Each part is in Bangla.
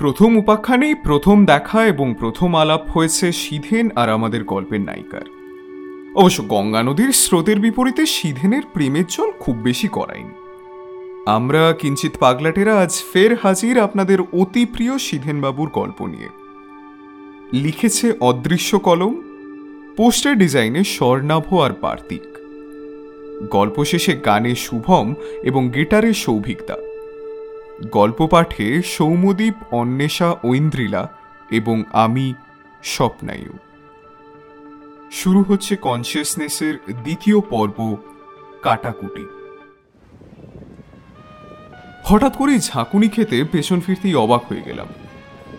প্রথম উপাখ্যানেই প্রথম দেখা এবং প্রথম আলাপ হয়েছে সিধেন আর আমাদের গল্পের নায়িকার। অবশ্য গঙ্গা নদীর স্রোতের বিপরীতে সিধেনের প্রেমের জল খুব বেশি করায়নি আমরা কিঞ্চিত পাগলাটেরা, আজ ফের হাজির আপনাদের অতি প্রিয় সিধেনবাবুর গল্প নিয়ে। লিখেছে অদৃশ্য কলম, পোস্টার ডিজাইনে স্বর্ণাভ আর পার্তিক গল্প শেষে গানে শুভম এবং গিটারে সৌভিকদা গল্প পাঠে সৌমদ্বীপ অন্বেষা ঐন্দ্রিলা এবং আমি, স্বপ্নায়ু। শুরু হচ্ছে কনসিয়াসনেসের দ্বিতীয় পর্ব, কাটাকুটি। হঠাৎ করে ঝাঁকুনি খেতে পেছন ফিরতেই অবাক হয়ে গেলাম।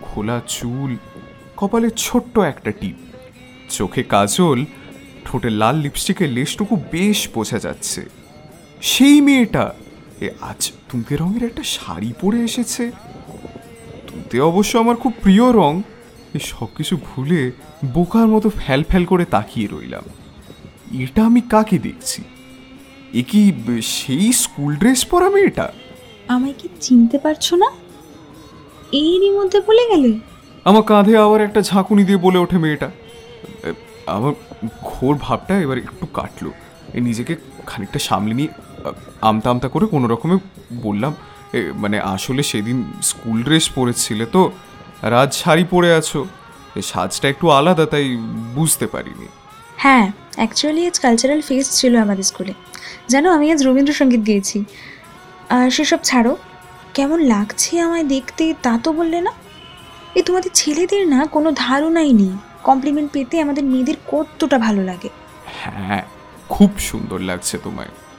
খোলা চুল, কপালে ছোট্ট একটা টিপ, চোখে কাজল, ঠোঁটে লাল লিপস্টিকের লেশটুকু বেশ বোঝা যাচ্ছে। সেই মেয়েটা এ আজ তুঁতে রঙের একটা শাড়ি পরে এসেছে। তুঁতে অবশ্য আমার খুব প্রিয় রং। এ সব কিছু ভুলে বোকার মতো ফ্যাল ফ্যাল করে তাকিয়ে রইলাম। এটা আমি কাকে দেখছি? এ কি সেই স্কুল ড্রেস পরা মেয়েটা? আমায় কি চিনতে পারছ না? এরই মধ্যে বলে গেলে। আমার কাঁধে আবার একটা ঝাঁকুনি দিয়ে বলে ওঠে মেয়েটা। আমার ঘোর ভাবটা এবার একটু কাটলো। এ নিজেকে খানিকটা সামলে নিয়ে আমতা আমতা করে কোনো রকমে বললাম এ, মানে আসলে সেদিন স্কুল ড্রেস পরেছিলে তো আর আজ শাড়ি পরে আছো এ সাজটা একটু আলাদা তাই বুঝতে পারিনি। হ্যাঁ অ্যাকচুয়ালি আজ কালচারাল ফেস্ট ছিল আমাদের স্কুলে জানো আমি আজ রবীন্দ্রসঙ্গীত গেয়েছি। আর সেসব ছাড়ো কেমন লাগছে আমায় দেখতে তা তো বললে না। এই তোমাদের ছেলেদের না কোনো ধারণাই নেই। কমপ্লিমেন্ট পেতে আমাদের মেয়েদের কতটা ভালো লাগে। হ্যাঁ খুব সুন্দর লাগছে তোমায়। এ,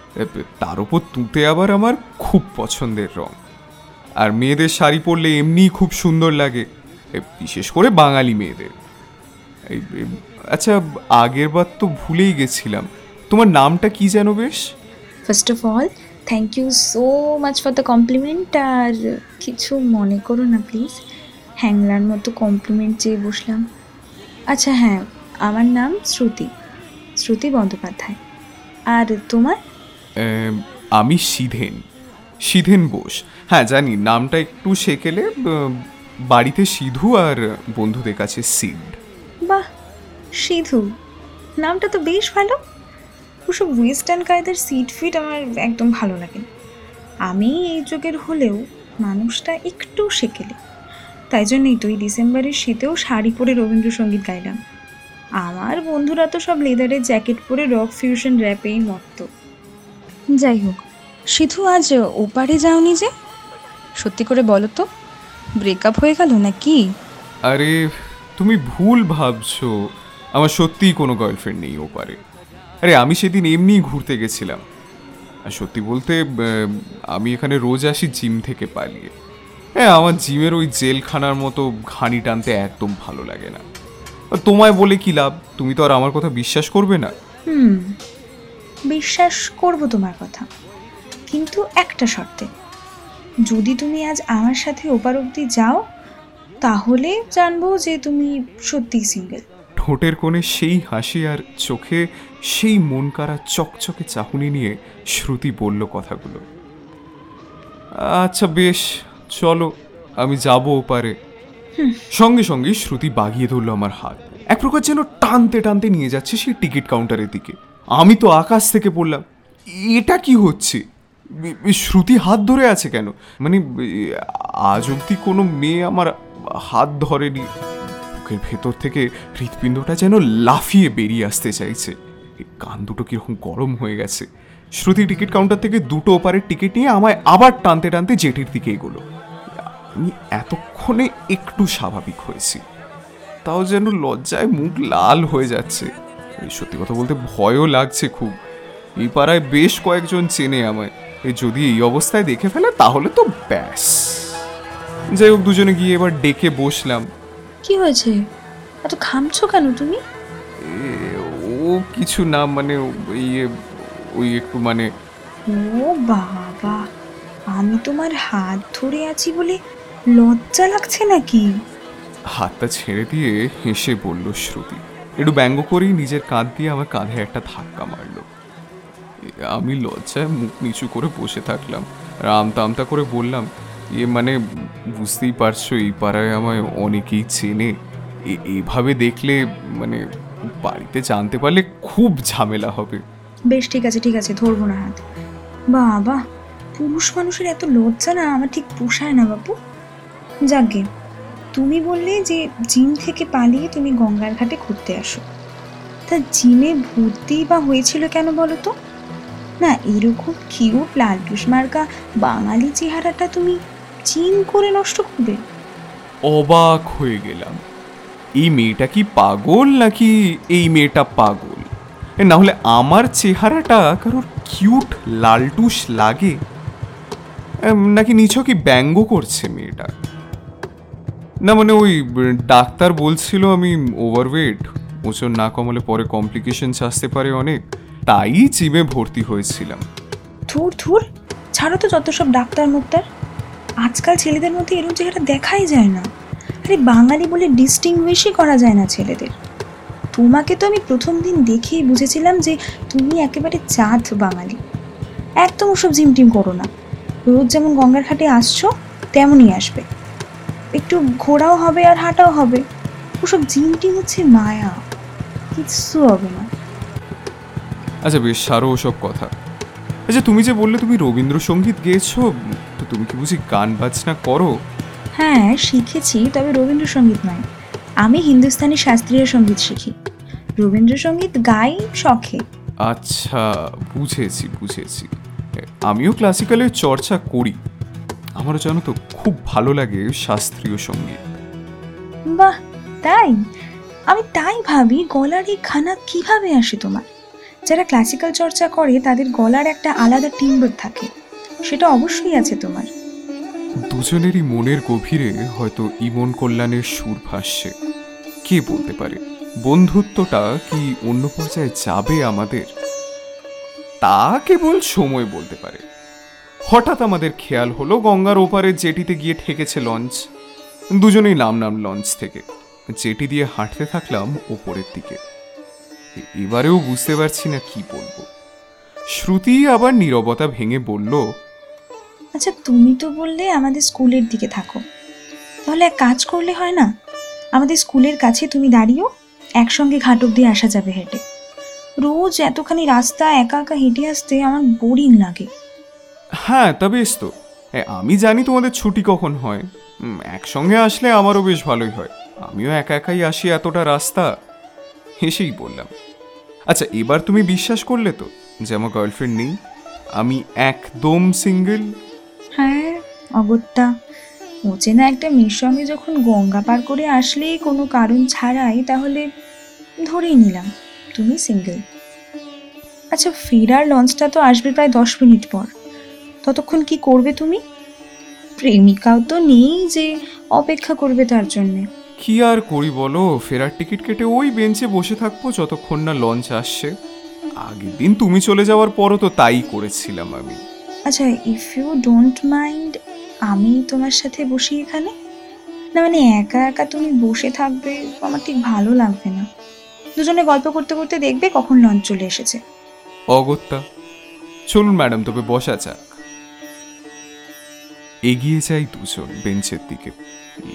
তার উপর তুঁতে আবার আমার খুব পছন্দের রং। আর মেয়েদের শাড়ি পরলে এমনিই খুব সুন্দর লাগে বিশেষ করে বাঙালি মেয়েদের। আচ্ছা আগের বার তো ভুলেই গেছিলাম। তোমার নামটা কি যেন বেশ? First of all thank you so much for the compliment আর কিছু মনে করো না প্লিজ হ্যাংলার মতো কমপ্লিমেন্ট চেয়ে বসলাম। আচ্ছা হ্যাঁ আমার নাম শ্রুতি শ্রুতি বন্দ্যোপাধ্যায়। আর তোমার? আমি সিধেন সিধেন বোস। হ্যাঁ জানি, নামটা একটু সেকেলে বাড়িতে সিধু আর বন্ধুদের কাছে সিড বাহ, সিধু, নামটা তো বেশ ভালো। ওসব ওয়েস্টার্ন কায়দার সিট ফিট আমার একদম ভালো লাগে। আমি এই যুগের হলেও মানুষটা একটু সেকেলে। তাই জন্যই তো এই ডিসেম্বরের শীতেও শাড়ি পরে রবীন্দ্রসঙ্গীত গাইলাম। আমার বন্ধুরা তো সব লেদারের জ্যাকেট পরে রক ফিউশন র্যাপেই মত্ত। যাই হোক সিধু আজ ওপারে যাওনি যে? সত্যি করে বলো তো ব্রেকআপ হয়ে গেল না কি আরে তুমি ভুল ভাবছ। আমার সত্যিই কোনো গার্লফ্রেন্ড নেই ও পারে আরে আমি সেদিন এমনি ঘুরতে গেছিলাম। আর সত্যি বলতে আমি এখানে রোজ আসি জিম থেকে পালিয়ে। হ্যাঁ আমার জিমের ওই জেলখানার মতো ঘানি টানতে একদম ভালো লাগে না। তোমায় বলে কি লাভ? তুমি তো আর আমার কথা বিশ্বাস করবে না? হুম বিশ্বাস করব তোমার কথা। কিন্তু একটা শর্তে যদি তুমি আজ আমার সাথে ওপার অবধি যাও তাহলে জানব যে তুমি সত্যি সিঙ্গেল ঠোঁটের কোণে সেই হাসি আর চোখে সেই মন কারা চকচকে চাহুনি নিয়ে শ্রুতি বলল কথাগুলো। আচ্ছা বেশ চলো আমি যাব ওপারে। সঙ্গে সঙ্গে শ্রুতি বাগিয়ে ধরলো আমার হাত। এক প্রকার যেন টানতে টানতে নিয়ে যাচ্ছে সেই টিকিট কাউন্টারের দিকে। আমি তো আকাশ থেকে পড়লাম। এটা কি হচ্ছে? শ্রুতি হাত ধরে আছে কেন? মানে আজ অব্দি কোনো মেয়ে আমার হাত ধরেনি। বুকের ভেতর থেকে হৃৎপিণ্ডটা যেন লাফিয়ে বেরিয়ে আসতে চাইছে। কান দুটো কীরকম গরম হয়ে গেছে। শ্রুতি টিকিট কাউন্টার থেকে দুটো ওপারের টিকিট নিয়ে আমায় আবার টানতে টানতে জেটির দিকে এগোলো। আমি এতক্ষণে একটু স্বাভাবিক হয়েছি। তাও যেন লজ্জায় মুখ লাল হয়ে যাচ্ছে। সত্যি কথা বলতে ভয়ও লাগছে খুব। এই পাড়ায় বেশ কয়েকজন চেনে আমায়। যদি এই অবস্থায় দেখে ফেলে তাহলে তো ব্যাস। যাই হোক দুজনে গিয়ে এবার ডেকে বসলাম। কি হয়েছে? এত ঘামছো কেন তুমি? এ, ও কিছু না মানে ওই ওই একটু মানে ও বাবা আমি তোমার হাত ধরে আছি বলে লজ্জা লাগছে নাকি? হাতটা ছেড়ে দিয়ে হেসে বলল শ্রুতি। একটু ব্যঙ্গ করেই নিজের কাঁধ দিয়ে আমার কাঁধে একটা ধাক্কা মারলো। এ, আমি লজ্জায় মুখ নিচু করে বসে থাকলাম। আর আমতা আমতা করে বললাম ইয়ে মানে বুঝতেই পারছ এই পাড়ায় আমায় অনেকেই চেনে। এ- এভাবে দেখলে মানে বাড়িতে জানতে পারলে খুব ঝামেলা হবে। বেশ ঠিক আছে ঠিক আছে ধরবো না হাত। বাবা পুরুষ মানুষের এত লজ্জা না আমার ঠিক পোষায় না বাবু যাকে তুমি বললে যে জিম থেকে পালিয়ে তুমি গঙ্গার ঘাটে ঘুরতে আসো। তা জিমে ভর্তি বা হয়েছিল কেন বলো তো? না, এরকম কিউট লালটুস মার্কা বাঙালি চেহারাটা তুমি জিম করে নষ্ট করবে। অবাক হয়ে গেলাম। এই মেয়েটা কি পাগল নাকি এই মেয়েটা পাগল? না হলে আমার চেহারাটা কারোর কিউট লালটুস লাগে? নাকি নিছকই ব্যঙ্গ করছে মেয়েটা? না মানে ওই ডাক্তার বলছিল আমি ওভারওয়েট ওজন না কমালে পরে কমপ্লিকেশনস আসতে পারে অনেক, তাই জিমে ভর্তি হয়েছিলাম। থুর থুর ছাড়ো তো যত সব ডাক্তার মুক্তার। আজকাল ছেলেদের মধ্যে এরকম চেহারা দেখাই যায় না। আরে বাঙালি বলে ডিস্টিংগুইশই করা যায় না ছেলেদের। তোমাকে তো আমি প্রথম দিন দেখেই বুঝেছিলাম যে তুমি একেবারে চাঁদ বাঙালি। একদম ওসব জিমটিম করো না। রোজ যেমন গঙ্গার ঘাটে আসছো, তেমনই আসবে। একটু ঘোরাও হবে আর হাঁটাও হবে। ওসব জিমটিম হচ্ছে মায়া। কিচ্ছু হবে না। আচ্ছা বেশ সারো ওসব কথা। আচ্ছা তুমি যে বললে তুমি রবীন্দ্রসঙ্গীত গেয়েছো তো তুমি কি বুঝি গান বাজনা করো? হ্যাঁ শিখেছি তবে রবীন্দ্রসঙ্গীত নয়। আমি হিন্দুস্তানি শাস্ত্রীয় সংগীত শিখি। রবীন্দ্রসঙ্গীত গাই শখে। আচ্ছা বুঝেছি বুঝেছি। আমিও ক্লাসিক্যালের চর্চা করি। আমারও জানো তো খুব ভালো লাগে শাস্ত্রীয় সংগীত। বাহ তাই? আমি তাই ভাবি গলার এই খানা কীভাবে আসে তোমার? যারা ক্লাসিক্যাল চর্চা করে তাদের গলার একটা আলাদা টিম্বর থাকে। সেটা অবশ্যই আছে তোমার। দুজনেরই মনের গভীরে হয়তো ইমন কল্যাণের সুর ভাসছে। কে বলতে পারে? বন্ধুত্বটা কি অন্য পর্যায়ে যাবে আমাদের? তা কেবল সময় বলতে পারে। হঠাৎ আমাদের খেয়াল হলো গঙ্গার ওপারে জেটিতে গিয়ে ঠেকেছে লঞ্চ। দুজনেই নামলাম লঞ্চ থেকে। জেটি দিয়ে হাঁটতে থাকলাম ওপরের দিকে। এবারেও বুঝতে পারছি না কি বলব। শ্রুতি আবার নীরবতা ভেঙে বলল আচ্ছা তুমি তো বললে আমাদের স্কুলের দিকে থাকো। তাহলে এক কাজ করলে হয় না? আমাদের স্কুলের কাছে তুমি দাঁড়িয়েও একসঙ্গে ঘাট অব্দি আসা যাবে হেঁটে। রোজ এতখানি রাস্তা একা একা হেঁটে আসতে আমার বোরিং লাগে। হ্যাঁ তা বেশ তো। আমি জানি তোমাদের ছুটি কখন হয়। একসঙ্গে আসলে আমারও বেশ ভালোই হয়। আমিও একা একাই আসি এতটা রাস্তা। হেসেই বললাম। আচ্ছা এবার তুমি বিশ্বাস করলে তো যে আমার গার্লফ্রেন্ড নেই। আমি একদম সিঙ্গেল হ্যাঁ অগত্যা। অচেনা একটা মেয়ের সঙ্গে যখন গঙ্গা পার করে আসলেই কোনো কারণ ছাড়াই তাহলে ধরেই নিলাম, তুমি সিঙ্গেল আচ্ছা ফেরার লঞ্চটা তো আসবে প্রায় দশ মিনিট পর। ততক্ষণ কি করবে তুমি? প্রেমিকাও তো নেই যে অপেক্ষা করবে তার জন্যে। কি আর করি বলো? ফেরার টিকিট কেটে ওই বেঞ্চে বসে থাকব যতক্ষণ না লঞ্চ আসছে। আগের দিন তুমি চলে যাওয়ার পরও তো তাই করেছিলাম আমি। আচ্ছা ইফ ইউ ডোন্ট মাইন্ড আমি তোমার সাথে বসি এখানে? না মানে একা একা তুমি বসে থাকবে আমার ঠিক ভালো লাগবে না। দুজনে গল্প করতে করতে দেখবে কখন লঞ্চ চলে এসেছে। অগত্যা। চলুন ম্যাডাম তবে বসা যাক। এগিয়ে যাই দুজন বেঞ্চের দিকে।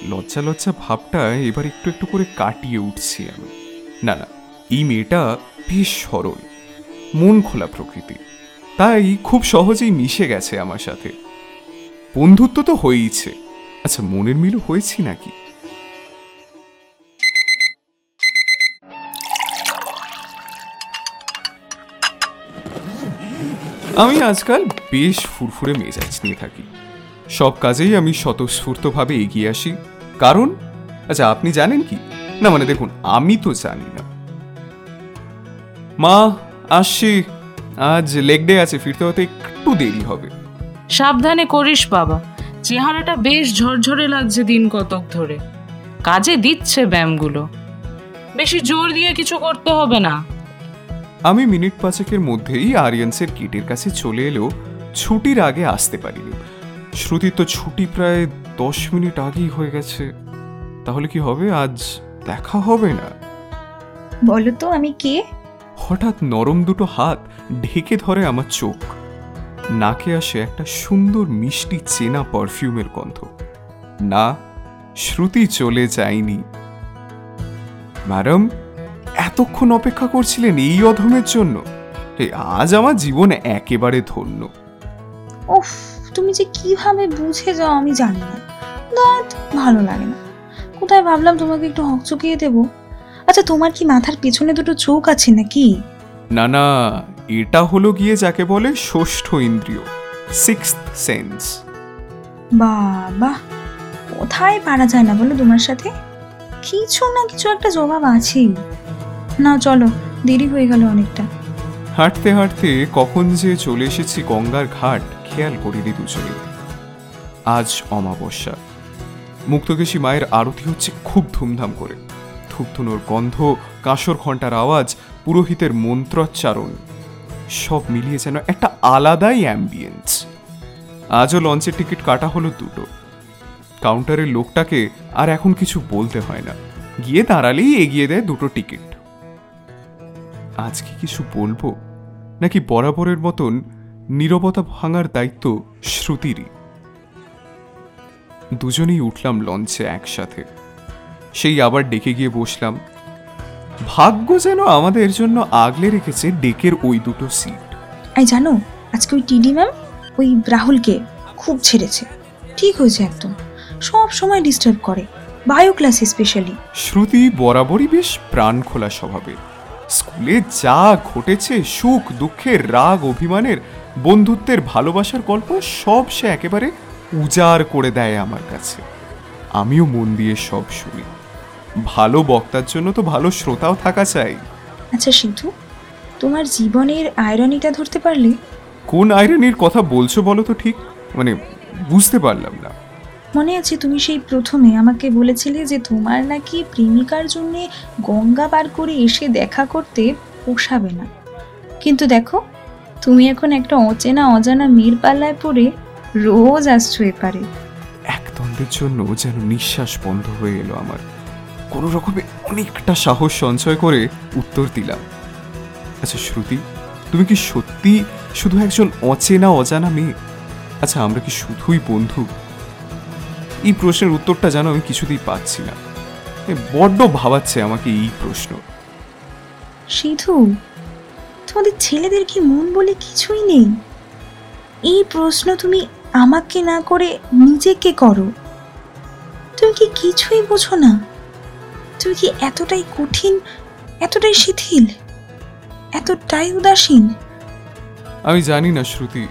লজ্জা লজ্জা ভাবটা এবার একটু একটু করে কাটিয়ে উঠছি আমি। না না, এই মেয়েটা বেশ সরল, মন খোলা প্রকৃতি। তাই খুব সহজেই মিশে গেছে আমার সাথে। বন্ধুত্ব তো হয়েইছে। আচ্ছা মনের মিলও হয়েছি নাকি? আমি আজকাল বেশ ফুরফুরে মেজাজ নিয়ে থাকি। সব কাজেই আমি স্বতঃস্ফূর্তভাবে এগিয়ে আসি। কারণ আচ্ছা আপনি জানেন কি? না মানে দেখুন আমি তো জানি না। মা আসছি। আজ লেগ ডে আছে ফিরতে হতে একটু দেরি হবে। সাবধানে করিস বাবা। চেহারাটা বেশ ঝরঝরে লাগছে দিন কতক ধরে। কাজে দিচ্ছে ব্যায়ামগুলো। বেশি জোর দিয়ে কিছু করতে হবে না। আমি মিনিট পাঁচেকের মধ্যেই আরিয়ান্সের কিটের কাছে চলে এলেও ছুটির আগে আসতে পারিনি। শ্রুতির তো ছুটি প্রায় দশ মিনিট আগেই হয়ে গেছে। তাহলে কি হবে? আজ দেখা হবে না। বলো তো আমি কে? হঠাৎ নরম দুটো হাত ঢেকে ধরে আমার চোখ। নাকে আসে একটা সুন্দর মিষ্টি চেনা পারফিউমের গন্ধ। না শ্রুতি চলে যায়নি। ম্যাডাম এতক্ষণ অপেক্ষা করছিলেন এই অধমের জন্য। আজ আমার জীবন একেবারে ধন্য। উফ তুমি যে কীভাবে বুঝে যাও আমি জানি না। দাঁত ভালো লাগে না। কোথায় ভাবলাম তোমাকে একটু হকচকিয়ে দেবো? আচ্ছা তোমার কি মাথার পেছনে দুটো চোখ আছে নাকি? না না এটা হলো গিয়ে যাকে বলে ষষ্ঠ ইন্দ্রিয় সিক্স সেন্স বাবা কোথায় পারা যায় না বলো তোমার সাথে? কিছু না কিছু একটা জবাব আছেই। না চলো দেরি হয়ে গেল অনেকটা। হাঁটতে হাঁটতে কখন যে চলে এসেছি গঙ্গার ঘাট খেয়াল করিনি দুজনে। আজ অমাবস্যা। মুক্তকেশী মায়ের আরতি হচ্ছে খুব ধুমধাম করে। ধূপধুনোর গন্ধ, কাঁসর ঘণ্টার আওয়াজ, পুরোহিতের মন্ত্রোচ্চারণ, সব মিলিয়ে যেন একটা আলাদাই অ্যাম্বিয়েন্স আজও লঞ্চের টিকিট কাটা হলো দুটো। কাউন্টারের লোকটাকে আর এখন কিছু বলতে হয় না। গিয়ে দাঁড়ালেই এগিয়ে দেয় দুটো টিকিট। আজকে কিছু বলব? নাকি বরাবরের মতন নীরবতা ভাঙার দায়িত্ব শ্রুতিরই। দুজনেই উঠলাম লঞ্চে একসাথে। সেই আবার ডেকে গিয়ে বসলাম ভাগ্য যেন আমাদের জন্য আগলে রেখেছে ডেকের ওই দুটো সিট এই জানো আজকে ওই টিডি ম্যাম ওই রাহুলকে খুব ছেড়েছে। ঠিক হয়েছে একদম। সব সময় ডিস্টার্ব করে বায়ো ক্লাসে স্পেশালি শ্রুতি বরাবরই বেশ প্রাণ খোলা স্বভাবের। স্কুলে যা ঘটেছে সুখ দুঃখের রাগ অভিমানের বন্ধুত্বের ভালোবাসার গল্প সব সে একেবারে উজাড় করে দেয় আমার কাছে। আমিও মন দিয়ে সব শুনি। ভালো বক্তার জন্য তো ভালো শ্রোতাও থাকা চাই। আচ্ছা সিধু তোমার জীবনের আয়রনিটা ধরতে পারলে? কোন আইরনির কথা বলছো বলো তো ঠিক? মানে বুঝতে পারলাম না। মনে আছে তুমি সেই প্রথমে আমাকে বলেছিলে যে তোমার নাকি প্রেমিকার জন্য গঙ্গা পার করে এসে দেখা করতে পোষাবে না। কিন্তু দেখো তুমি এখন একটা অচেনা অজানা মেয়ের পাল্লায় পড়ে রোজ আসছো এপারে এক দ্বন্দ্বের জন্য যেন নিঃশ্বাস বন্ধ হয়ে এলো আমার। কোনো রকমে অনেকটা সাহস সঞ্চয় করে উত্তর দিলাম। আচ্ছা শ্রুতি তুমি কি সত্যি শুধু একজন অচেনা অজানা মেয়ে? আচ্ছা আমরা কি শুধুই বন্ধু? এই প্রশ্নের উত্তরটা জানো আমি কিছুতেই পাচ্ছি না। বড্ড ভাবাচ্ছে আমাকে এই প্রশ্ন। সিধু তোমাদের ছেলেদের কি মন বলে কিছুই নেই? এই প্রশ্ন তুমি আমাকে না করে নিজেকে করো। তুমি কি কিছুই বোঝো না? তুমি কি এতটাই কঠিন, এতটাই শিথিল, এতটাই উদাসীন? আমি জানি না, শ্রুতি।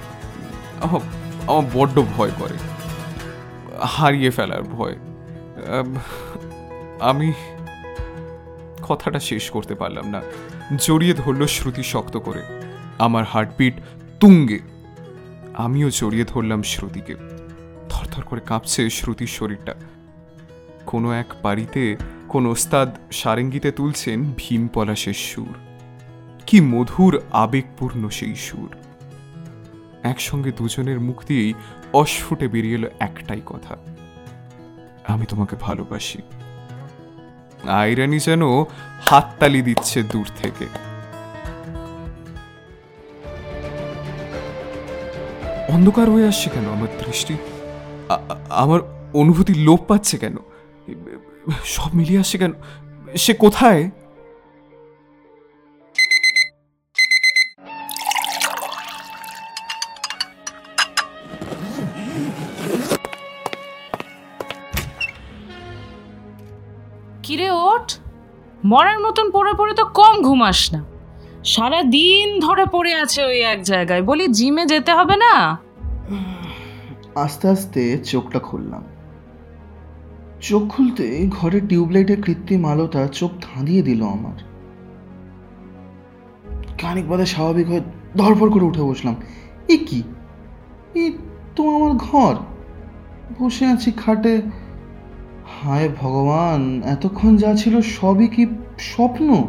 আমার বড্ড ভয় করে। হারিয়ে ফেলার ভয়। আমি কথাটা শেষ করতে পারলাম না। জড়িয়ে ধরল শ্রুতি শক্ত করে। আমার হার্টবিট তুঙ্গে। আমিও জড়িয়ে ধরলাম শ্রুতিকে। থরথর করে কাঁপছে শ্রুতির শরীরটা। কোনো এক বাড়িতে কোন ওস্তাদ সারেঙ্গিতে তুলছেন ভীম পলাশের সুর। কি মধুর, আবেগপূর্ণ সেই সুর। একসঙ্গে দুজনের মুখ দিয়েই অস্ফুটে বেরিয়ে এলো একটাই কথা। আমি তোমাকে ভালোবাসি। আইরানি যেন হাততালি দিচ্ছে দূর থেকে। অন্ধকার হয়ে আসছে কেন আমার দৃষ্টি? আমার অনুভূতি লোপ পাচ্ছে কেন? সব মিলিয়ে আসছে কেন? সে কোথায়? কিরে ওঠ মরার মতন পড়ে পড়ে তো কম ঘুমাস না। সারা দিন ধরে পড়ে আছে ওই এক জায়গায়। বলি জিমে যেতে হবে না? আস্তে আস্তে চোখটা খুললাম। চোখ খুলতে ঘরের টিউবলাইটের কৃত্রিম আলোটা চোখ ধাঁধিয়ে দিল আমার। খানিক বাদে স্বাভাবিক হয়ে ধরপড় করে উঠে বসলাম। এ কি? এই তো আমার ঘর। বসে আছি খাটে। হায় ভগবান, এতক্ষণ যা ছিল সবই কি স্বপ্ন?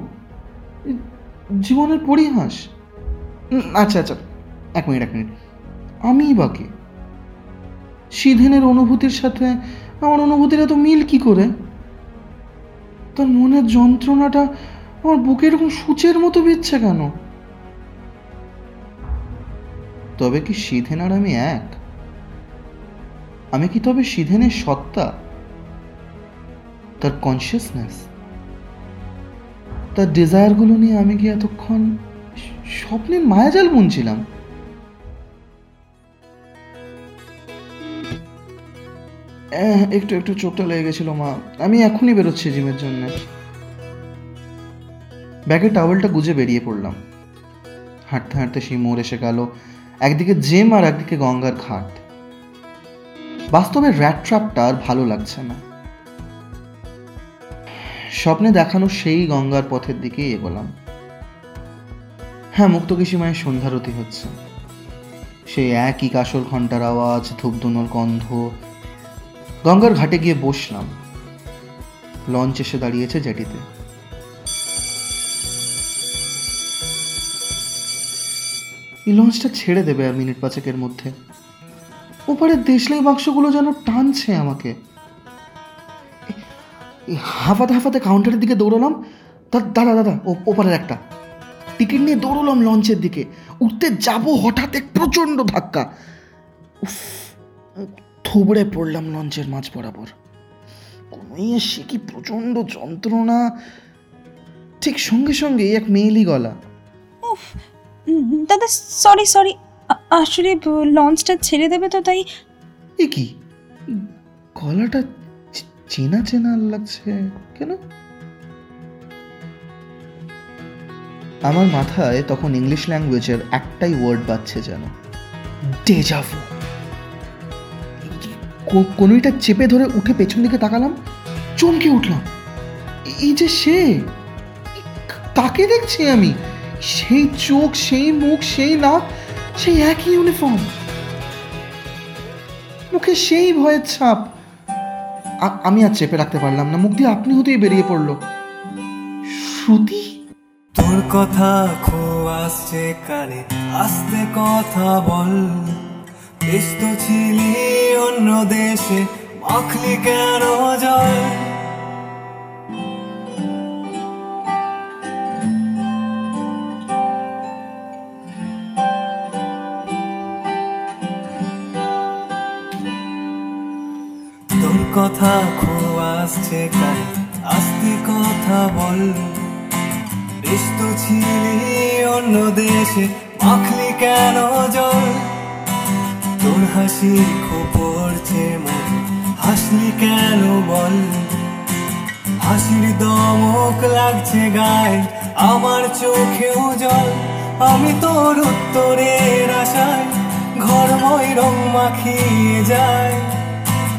জীবনের পরিহাস? আচ্ছা আচ্ছা এক মিনিট এক মিনিট। আমিই বাকি সিধেনের অনুভূতির সাথে আমার অনুভূতির এত মিল কি করে? তার মনের যন্ত্রণাটা আমার বুকে এরকম সূচের মতো বিচ্ছে কেন? তবে কি সিধেন আর আমি এক? আমি কি তবে সিধেনের সত্তা? তার কনসিয়াসনেস তার ডিজায়ারগুলো নিয়ে আমি কি এতক্ষণ স্বপ্নের মায়াজাল বুনছিলাম? একটু একটু চোখটা লেগে গেছিল মা। আমি এখনই বেরোচ্ছি জিমের জন্য। ব্যাগের টাওয়েলটা গুজে বেরিয়ে পড়লাম। হাঁটতে হাঁটতে সেই মোড় এসে গেল একদিকে জেম আর একদিকে গঙ্গার ঘাট। বাস্তবে র্যাট ট্র্যাপটা আর ভালো লাগছে না। স্বপ্নে দেখানো সেই গঙ্গার পথের দিকেই এগোলাম। হ্যাঁ মুক্তকেশী মায়ের সন্ধ্যারতি হচ্ছে। সেই একই কাসর ঘণ্টার আওয়াজ, ধূপধুনোর গন্ধ। গঙ্গার ঘাটে গিয়ে বসলাম। লঞ্চ এসে দাঁড়িয়েছে জেটিতে। এই লঞ্চটা ছেড়ে দেবে আর মিনিট পাঁচেকের মধ্যে। ওপারের দেশলাই বাক্সগুলো যেন টানছে আমাকে। হাফাতে হাফাতে কাউন্টারের দিকে দৌড়লাম। দাদা দাদা ও- ওপারের একটা। টিকিট নিয়ে দৌড়লাম লঞ্চের দিকে। উঠতে যাব হঠাৎ এক প্রচণ্ড ধাক্কা। উফ থুবড়ে পড়লাম লঞ্চের মাঝ বরাবর। ঘুমিয়ে সে কি প্রচণ্ড যন্ত্রণা? ঠিক সঙ্গে সঙ্গে এক মেয়েলি গলা। উফ দাদা সরি সরি আসলে লঞ্চটা ছেড়ে দেবে তো তাই? এ কি? গলাটা চেনা চেনা লাগছে। কেন? আমার মাথায় তখন ইংলিশ ল্যাঙ্গুয়েজের একটাই ওয়ার্ড বাজছে যেন। ডেজাভু কোনইটা চেপে ধরে উঠে পেছন দিকে তাকালাম, চমকে উঠলাম। এই যে সে তাকে দেখছি আমি? সেই চোখ, সেই মুখ, সেই নাক, সেই একই ইউনিফর্ম মুখে সেই ভয়ের ছাপ। আমি আর চেপে রাখতে পারলাম না। মুখ দিয়ে আপনি হতেই বেরিয়ে পড়ল। শ্রুতি? তোর কথা খো আসছে কানে আসতে কথা বল। বেশ তো ছিলি অন্য দেশে মাখলি কেন জল? কথা খো আসছে কানে আস্তে কথা বল। ব্যস্ত ছিলি অন্য দেশে মাখলি কেন জল? তোর হাসি পড়ছে মনে হাসলি কেন বল? হাসির দমক লাগছে গায়ে, আমার চোখেও জল। আমি তোর উত্তরের আশায়, ঘরময় রং মাখিয়ে যায়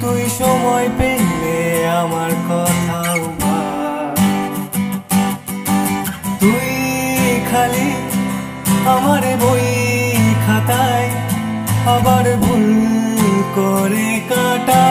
তুই সময় পেলে আমার কথাও তুই খালি আমার বই খাতায় আবার ভুল করে কাটা